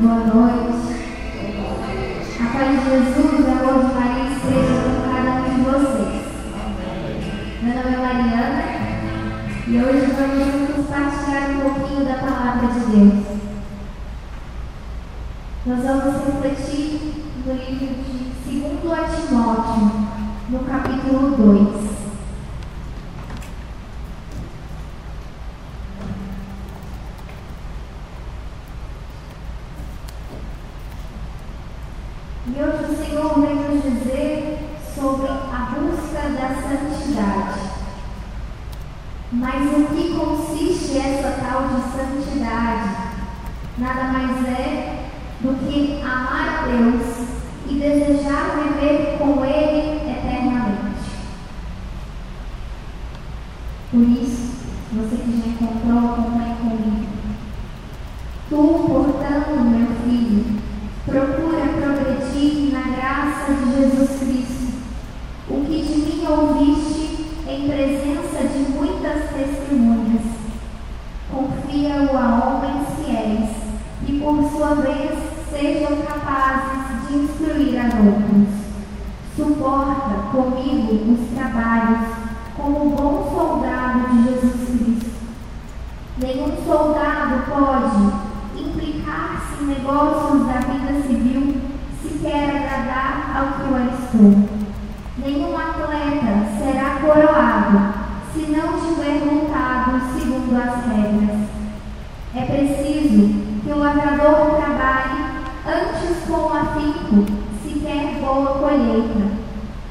Boa noite. A paz de Jesus, o amor de Maria esteja com cada um vocês. Meu nome é Mariana e hoje vamos juntos partilhar um pouquinho da palavra de Deus. Nós vamos refletir no livro de 2 Timóteo, no capítulo 2. E hoje o Senhor vem nos dizer sobre a busca da santidade. Mas o que consiste essa tal de santidade? Nada mais é do que amar a Deus e desejar viver com Ele eternamente. Por isso, você que já encontrou, acompanhe comigo. Tu, portanto, meu filho, procura progredir na graça de Jesus Cristo. O que de mim ouviste em presença de muitas testemunhas. Confia-o a homens fiéis e, por sua vez, sejam capazes de instruir a outros. Suporta comigo os trabalhos como bom soldado de Jesus Cristo. Nenhum soldado pode implicar-se em negócios da vida civil se quer agradar ao que o alistou. Nenhum atleta será coroado se não tiver lutado segundo as regras. É preciso que o lavrador trabalhe antes com afinco se quer boa colheita.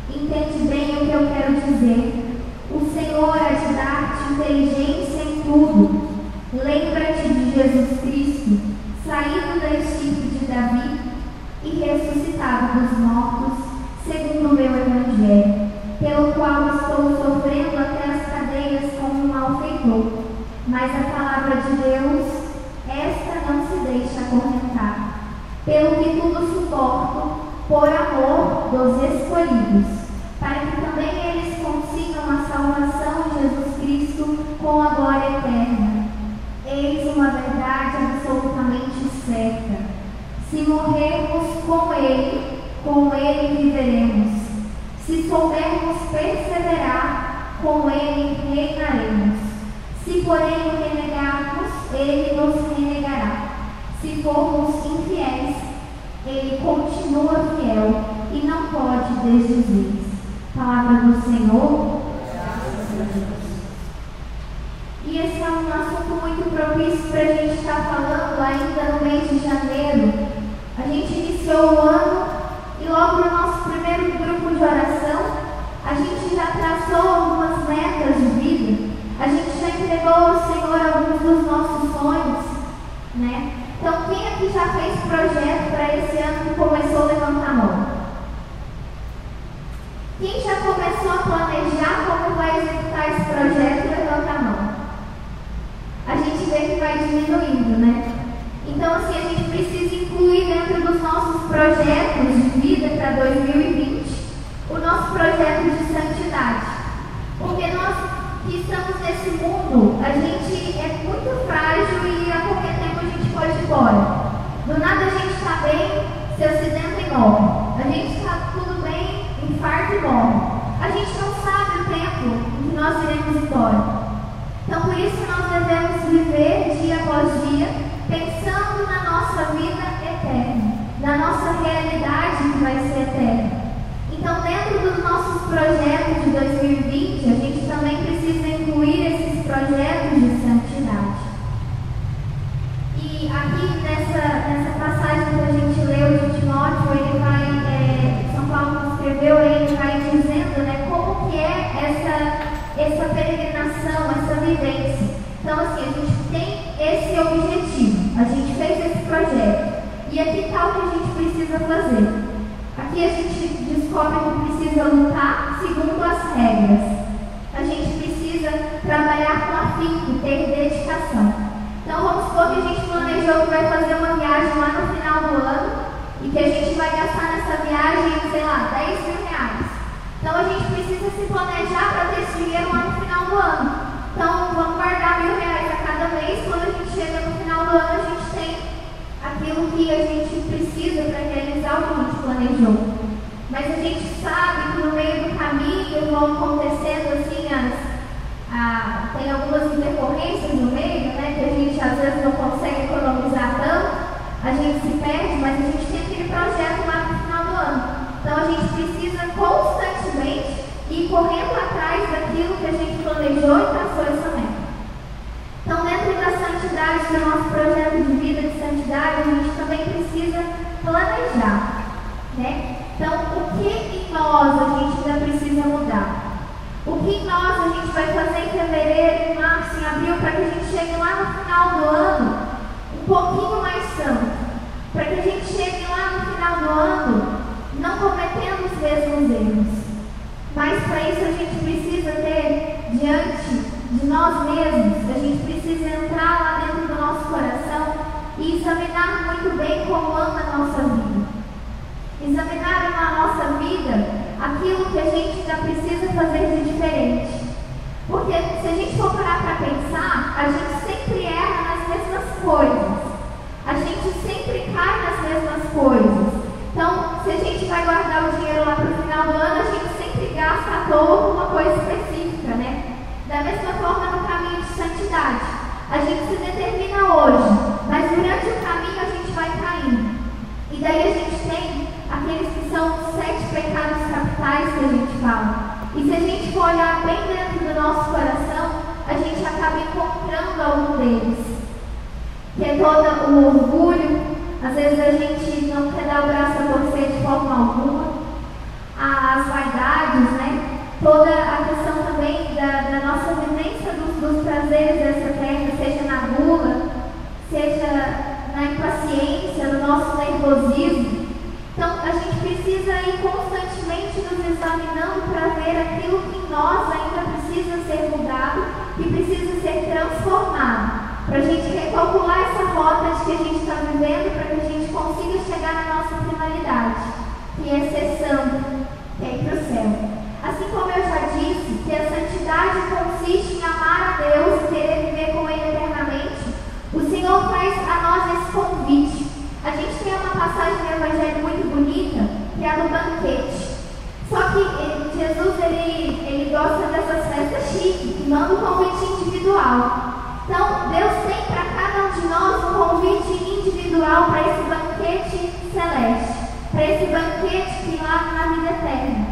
Entende bem o que eu quero dizer? O Senhor há de dar-te inteligência em tudo. Lembra-te de Jesus Cristo, saído da estirpe de Davi e ressuscitado dos mortos, segundo o meu Evangelho, pelo qual estou sofrendo até as cadeias como um malfeitor. Mas a palavra de Deus, esta não se deixa acorrentar. Pelo que tudo suporto, por amor dos escolhidos, para que também eles consigam a salvação em Jesus Cristo com a glória eterna. Eis uma verdade absolutamente certa. Se morrermos com Ele, com Ele viveremos. Se soubermos perseverar, com Ele reinaremos. Se, porém, o renegarmos, Ele nos renegará. Se formos infiéis, Ele continua fiel e não pode desdizer. Palavra do Senhor. E esse é um assunto muito propício para a gente estar falando ainda no mês de janeiro. A gente iniciou o ano e logo no nosso primeiro grupo de oração, a gente já traçou algumas metas de vida. A gente já entregou ao Senhor alguns dos nossos sonhos, né? Então, quem aqui já fez projeto para esse ano que começou a levantar a mão? Quem já começou a planejar como vai executar esse projeto, levanta a mão. A gente vê que vai diminuindo, né? Então, assim, a gente precisa incluir dentro dos nossos projetos de vida para 2020 o nosso projeto de santidade. Porque nós que estamos nesse mundo, a gente é muito frágil e a qualquer tempo a gente pode ir embora. Do nada a gente está bem, se acidenta e morre. A gente está tudo bem, infarto e morre. A gente não sabe o tempo em que nós iremos embora. Então, por isso nós devemos viver dia após dia, pensando na nossa vida eterna, na nossa realidade que vai ser eterna. Então, dentro dos nossos projetos de 2020, a gente também precisa incluir esses projetos de santidade. E aqui nessa, nessa passagem que a gente leu de Timóteo, ele vai, é, São Paulo escreveu, ele vai dizendo né, como que é essa, essa peregrinação, essa vivência. Então, assim, a gente tem esse objetivo, a gente fez esse projeto. E aqui está o que a gente precisa fazer. Aqui a gente descobre que precisa lutar segundo as regras. A gente precisa trabalhar com afinco, ter dedicação. Então vamos supor que a gente planejou que vai fazer uma viagem lá no final do ano e que a gente vai gastar nessa viagem, sei lá, 10 mil reais. Então a gente precisa se planejar para ter esse dinheiro lá no final do ano. Então vamos guardar mil reais a cada mês. Quando a gente chega no final do ano, a gente tem aquilo que a a gente precisa para realizar o que a gente planejou. Mas a gente sabe que no meio do caminho vão acontecendo assim as. Ah, tem algumas intercorrências no meio, né? Que a gente às vezes não consegue economizar tanto, a gente se perde, mas a gente tem aquele projeto lá no final do ano. Então a gente precisa constantemente ir correndo atrás daquilo que a gente planejou e traçou essa meta. Então, dentro da santidade, do nosso projeto de vida de santidade, a gente também precisa planejar. Né? Então, o que em nós a gente ainda precisa mudar? O que em nós a gente vai fazer em fevereiro, em março, em abril, para que a gente chegue lá no final do ano um pouquinho mais santo? Para que a gente chegue lá no final do ano não cometendo os mesmos erros. Mas para isso a gente precisa ter diante de nós mesmos, a gente precisa entrar lá dentro do nosso coração e examinar muito bem como anda a nossa vida examinar na nossa vida aquilo que a gente ainda precisa fazer de diferente. Porque se a gente for parar para pensar, a gente sempre erra nas mesmas coisas. A gente sempre cai nas mesmas coisas. Então, se a gente vai guardar o dinheiro lá para o final do ano, a gente sempre gasta à toa com uma coisa específica, né? Da mesma forma no caminho de santidade. A gente se determina hoje, mas durante o caminho a gente vai caindo. E daí a gente tem aqueles que são os sete pecados capitais que a gente fala. E se a gente for olhar bem dentro do nosso coração, a gente acaba encontrando algum deles. Que é todo o orgulho, às vezes a gente não quer dar o braço a torcer de forma alguma. As vaidades, né? Toda a questão também da, da nossa vivência dos, dos prazeres dessa terra, seja na gula, seja na impaciência, no nosso nervosismo. Então, a gente precisa ir constantemente nos examinando para ver aquilo que em nós ainda precisa ser mudado e precisa ser transformado. Para recalcular essa rota de que a gente está vivendo, para que a gente consiga chegar na nossa finalidade, que é ser santo, que é ir para o céu. Assim como eu já disse, que a santidade consiste em amar a Deus e querer viver com Ele eternamente, o Senhor faz a nós esse convite. A gente tem uma passagem no Evangelho muito bonita, que é a do banquete. Só que eh, Jesus ele, ele gosta dessas festas chiques, manda um convite individual. Então, Deus nós um convite individual para esse banquete celeste, para esse banquete que lá na vida eterna.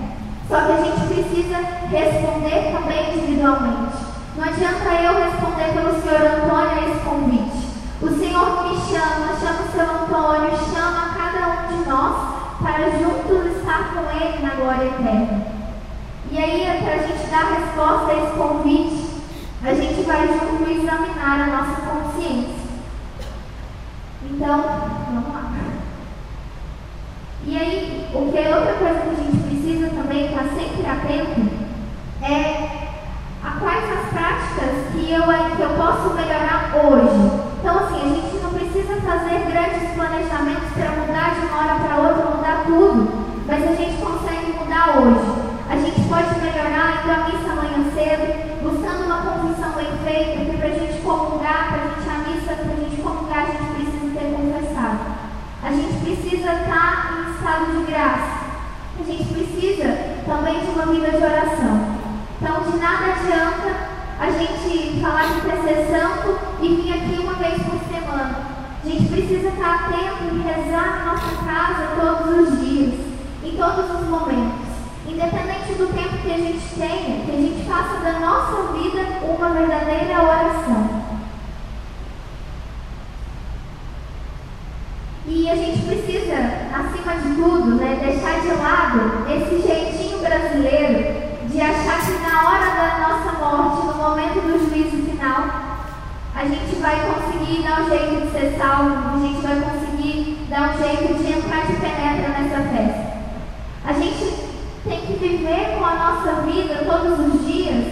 Só que a gente precisa responder também individualmente. Não adianta eu responder pelo senhor Antônio a esse convite. O Senhor me chama, chama o seu Antônio, chama cada um de nós para juntos estar com Ele na glória eterna. E aí, para a gente dar resposta a esse convite, a gente vai junto examinar a nossa consciência. Então, vamos lá. E aí, o que é outra coisa que a gente precisa também estar sempre atento é a quais as práticas que eu, que eu posso melhorar hoje. Então, assim, a gente não precisa fazer grandes planejamentos para mudar de uma hora para outra, mudar tudo, mas a gente consegue mudar hoje. A gente pode melhorar indo à missa amanhã cedo, buscando uma confissão bem feita, para a gente comungar, para a gente a missa, para a gente comungar, a gente. A gente precisa estar em estado de graça. A gente precisa também de uma vida de oração. Então, de nada adianta a gente falar de santo e vir aqui uma vez por semana. A gente precisa estar atento e rezar na nossa casa todos os dias, em todos os momentos. Independente do tempo que a gente tenha, que a gente faça da nossa vida uma verdadeira oração. E a gente precisa, acima de tudo, né, deixar esse jeitinho brasileiro de achar que na hora da nossa morte, no momento do juízo final, a gente vai conseguir dar um jeito de ser salvo, a gente vai conseguir dar um jeito de entrar de penetra nessa festa. A gente tem que viver com a nossa vida todos os dias,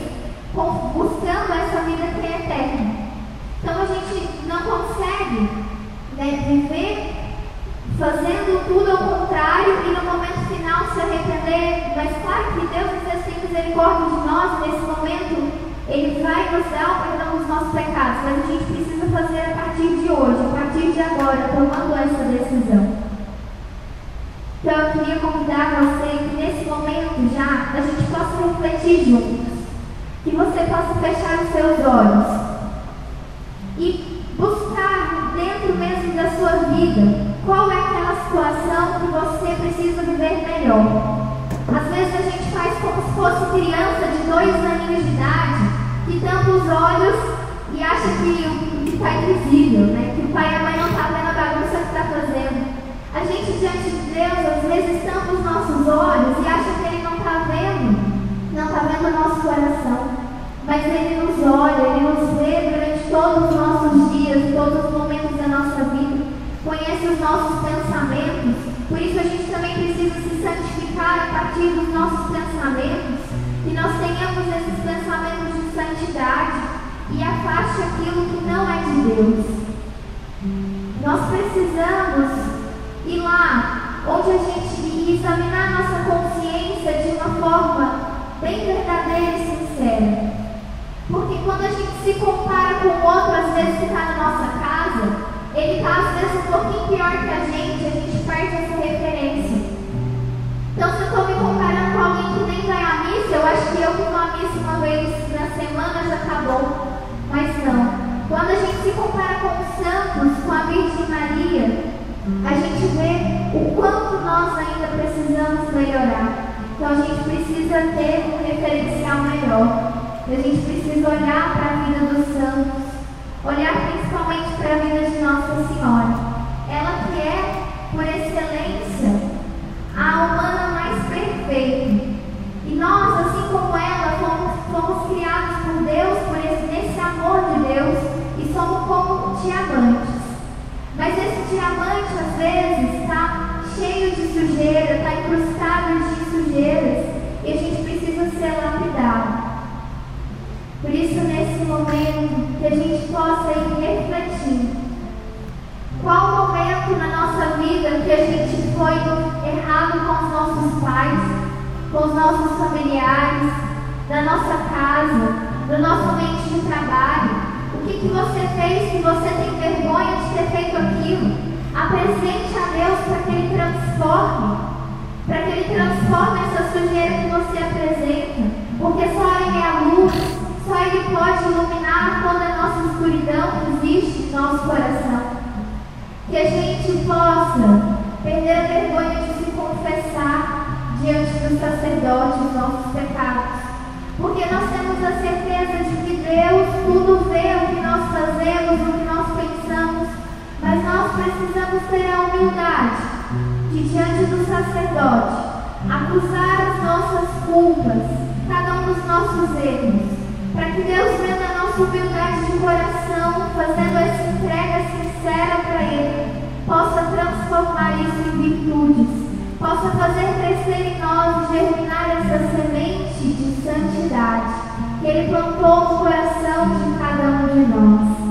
buscando essa vida que é eterna. Então a gente não consegue né, viver fazendo tudo ao contrário e no momento final se arrepender. Mas claro que Deus tem misericórdia de nós nesse momento, Ele vai nos dar o perdão dos nossos pecados, mas a gente precisa fazer a partir de hoje, a partir de agora, tomando essa decisão. Então eu queria convidar você que nesse momento já a gente possa refletir juntos. Que você possa fechar os seus olhos e buscar dentro mesmo da sua vida qual é aquela situação que você precisa viver melhor. Às vezes a gente faz como se fosse criança de dois aninhos de idade, que tampa os olhos e acha que está invisível, né? que o pai e a mãe não estão tá vendo a bagunça que está fazendo. A gente diante de Deus às vezes tampa os nossos olhos e acha que Ele não está vendo, não está vendo o nosso coração. Mas Ele nos olha, Ele nos vê durante todos os nossos dias, todos os momentos da nossa vida, conhece os nossos pensamentos. Por isso a gente também precisa se santificar a partir dos nossos pensamentos, que nós tenhamos esses pensamentos de santidade e afaste aquilo que não é de Deus. Nós precisamos ir lá onde a gente examinar nossa consciência de uma forma bem verdadeira e sincera. Porque quando a gente se compara com o outro, às vezes que está na nossa casa, ele está às vezes um pouquinho pior que a gente, a gente perde essa referência. Então, se eu estou me comparando com alguém que nem vai à missa, eu acho que eu vou à missa uma vez na semana já bom. Mas não. Quando a gente se compara com os santos, com a Virgem Maria, a gente vê o quanto nós ainda precisamos melhorar. Então a gente precisa ter um referencial melhor. A gente precisa olhar para a vida dos santos, olhar principalmente para a vida de Nossa Senhora. Ela que é, por excelência, a humana mais perfeita. E nós, assim como ela, fomos, fomos criados por Deus, por esse, nesse amor de Deus, e somos como diamantes. Mas esse diamante, às vezes, está cheio de sujeira, está incrustado de sujeiras, e a gente precisa ser lapidado. Por isso, nesse momento, que a gente possa ir refletindo. Qual o momento na nossa vida que a gente foi errado com os nossos pais, com os nossos familiares, na nossa casa, no nosso ambiente de trabalho? O que, que você fez que você tem vergonha de ter feito aquilo? Apresente a Deus para que Ele transforme, para que Ele transforme essa sujeira que você apresenta, porque só Ele é a luz, só Ele pode iluminar toda a nossa escuridão que existe em nosso coração. Que a gente possa perder a vergonha de se confessar diante do sacerdote os nossos pecados porque nós temos a certeza de que Deus tudo vê o que nós fazemos, o que nós pensamos, mas nós precisamos ter a humildade de, diante do sacerdote, acusar as nossas culpas, cada um dos nossos erros, para que Deus vendo a nossa humildade de coração, fazendo essa entrega sincera para Ele, possa transformar isso em virtudes possa fazer crescer em nós, germinar essa semente santidade que Ele plantou no coração de cada um de nós.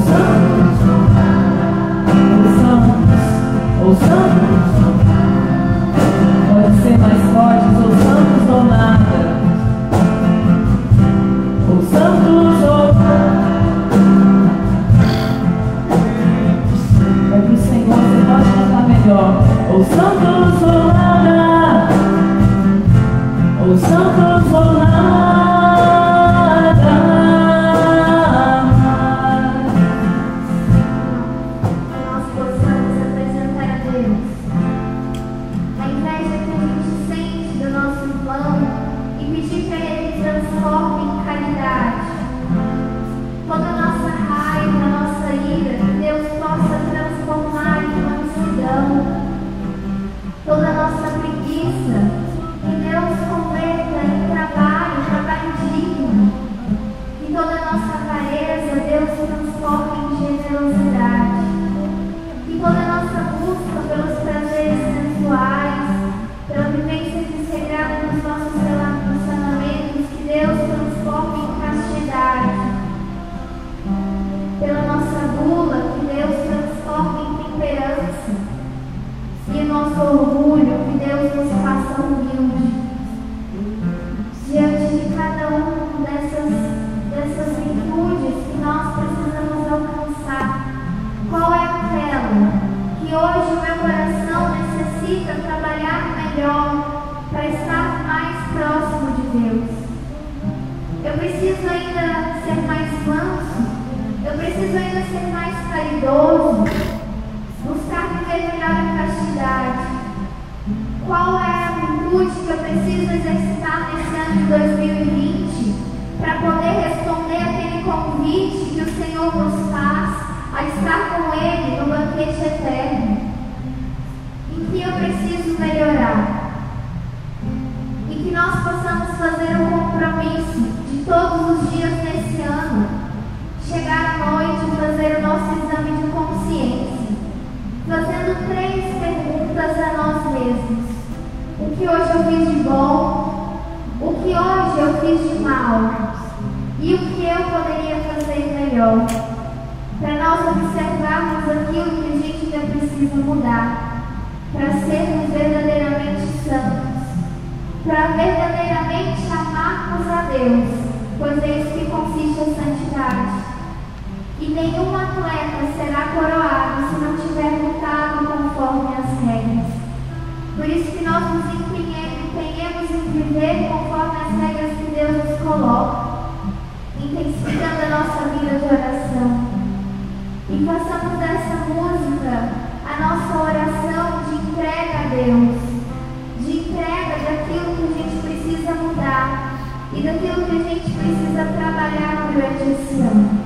Os orgulho, que Deus nos faça humilde. Diante de cada um dessas, dessas virtudes que nós precisamos alcançar, qual é aquela que hoje o meu coração necessita trabalhar melhor para estar mais próximo de Deus? Eu preciso ainda ser mais manso, eu preciso ainda ser mais caridoso, buscar viver melhor a castidade. Qual é a virtude que eu preciso exercitar nesse ano de 2020 para poder responder aquele convite que o Senhor nos faz a estar com Ele no banquete eterno? Em que eu preciso melhorar? E que nós possamos fazer um compromisso de todos os dias que hoje eu fiz de bom? O que hoje eu fiz de mal? E o que eu poderia fazer melhor? Para nós observarmos aquilo que a gente ainda precisa mudar, para sermos verdadeiramente santos, para verdadeiramente amarmos a Deus, pois é isso que consiste a santidade. E nenhum atleta será coroado se não viver conforme as regras que Deus nos coloca, intensificando a nossa vida de oração. E façamos dessa música a nossa oração de entrega a Deus, de entrega daquilo que a gente precisa mudar e daquilo que a gente precisa trabalhar durante esse ano.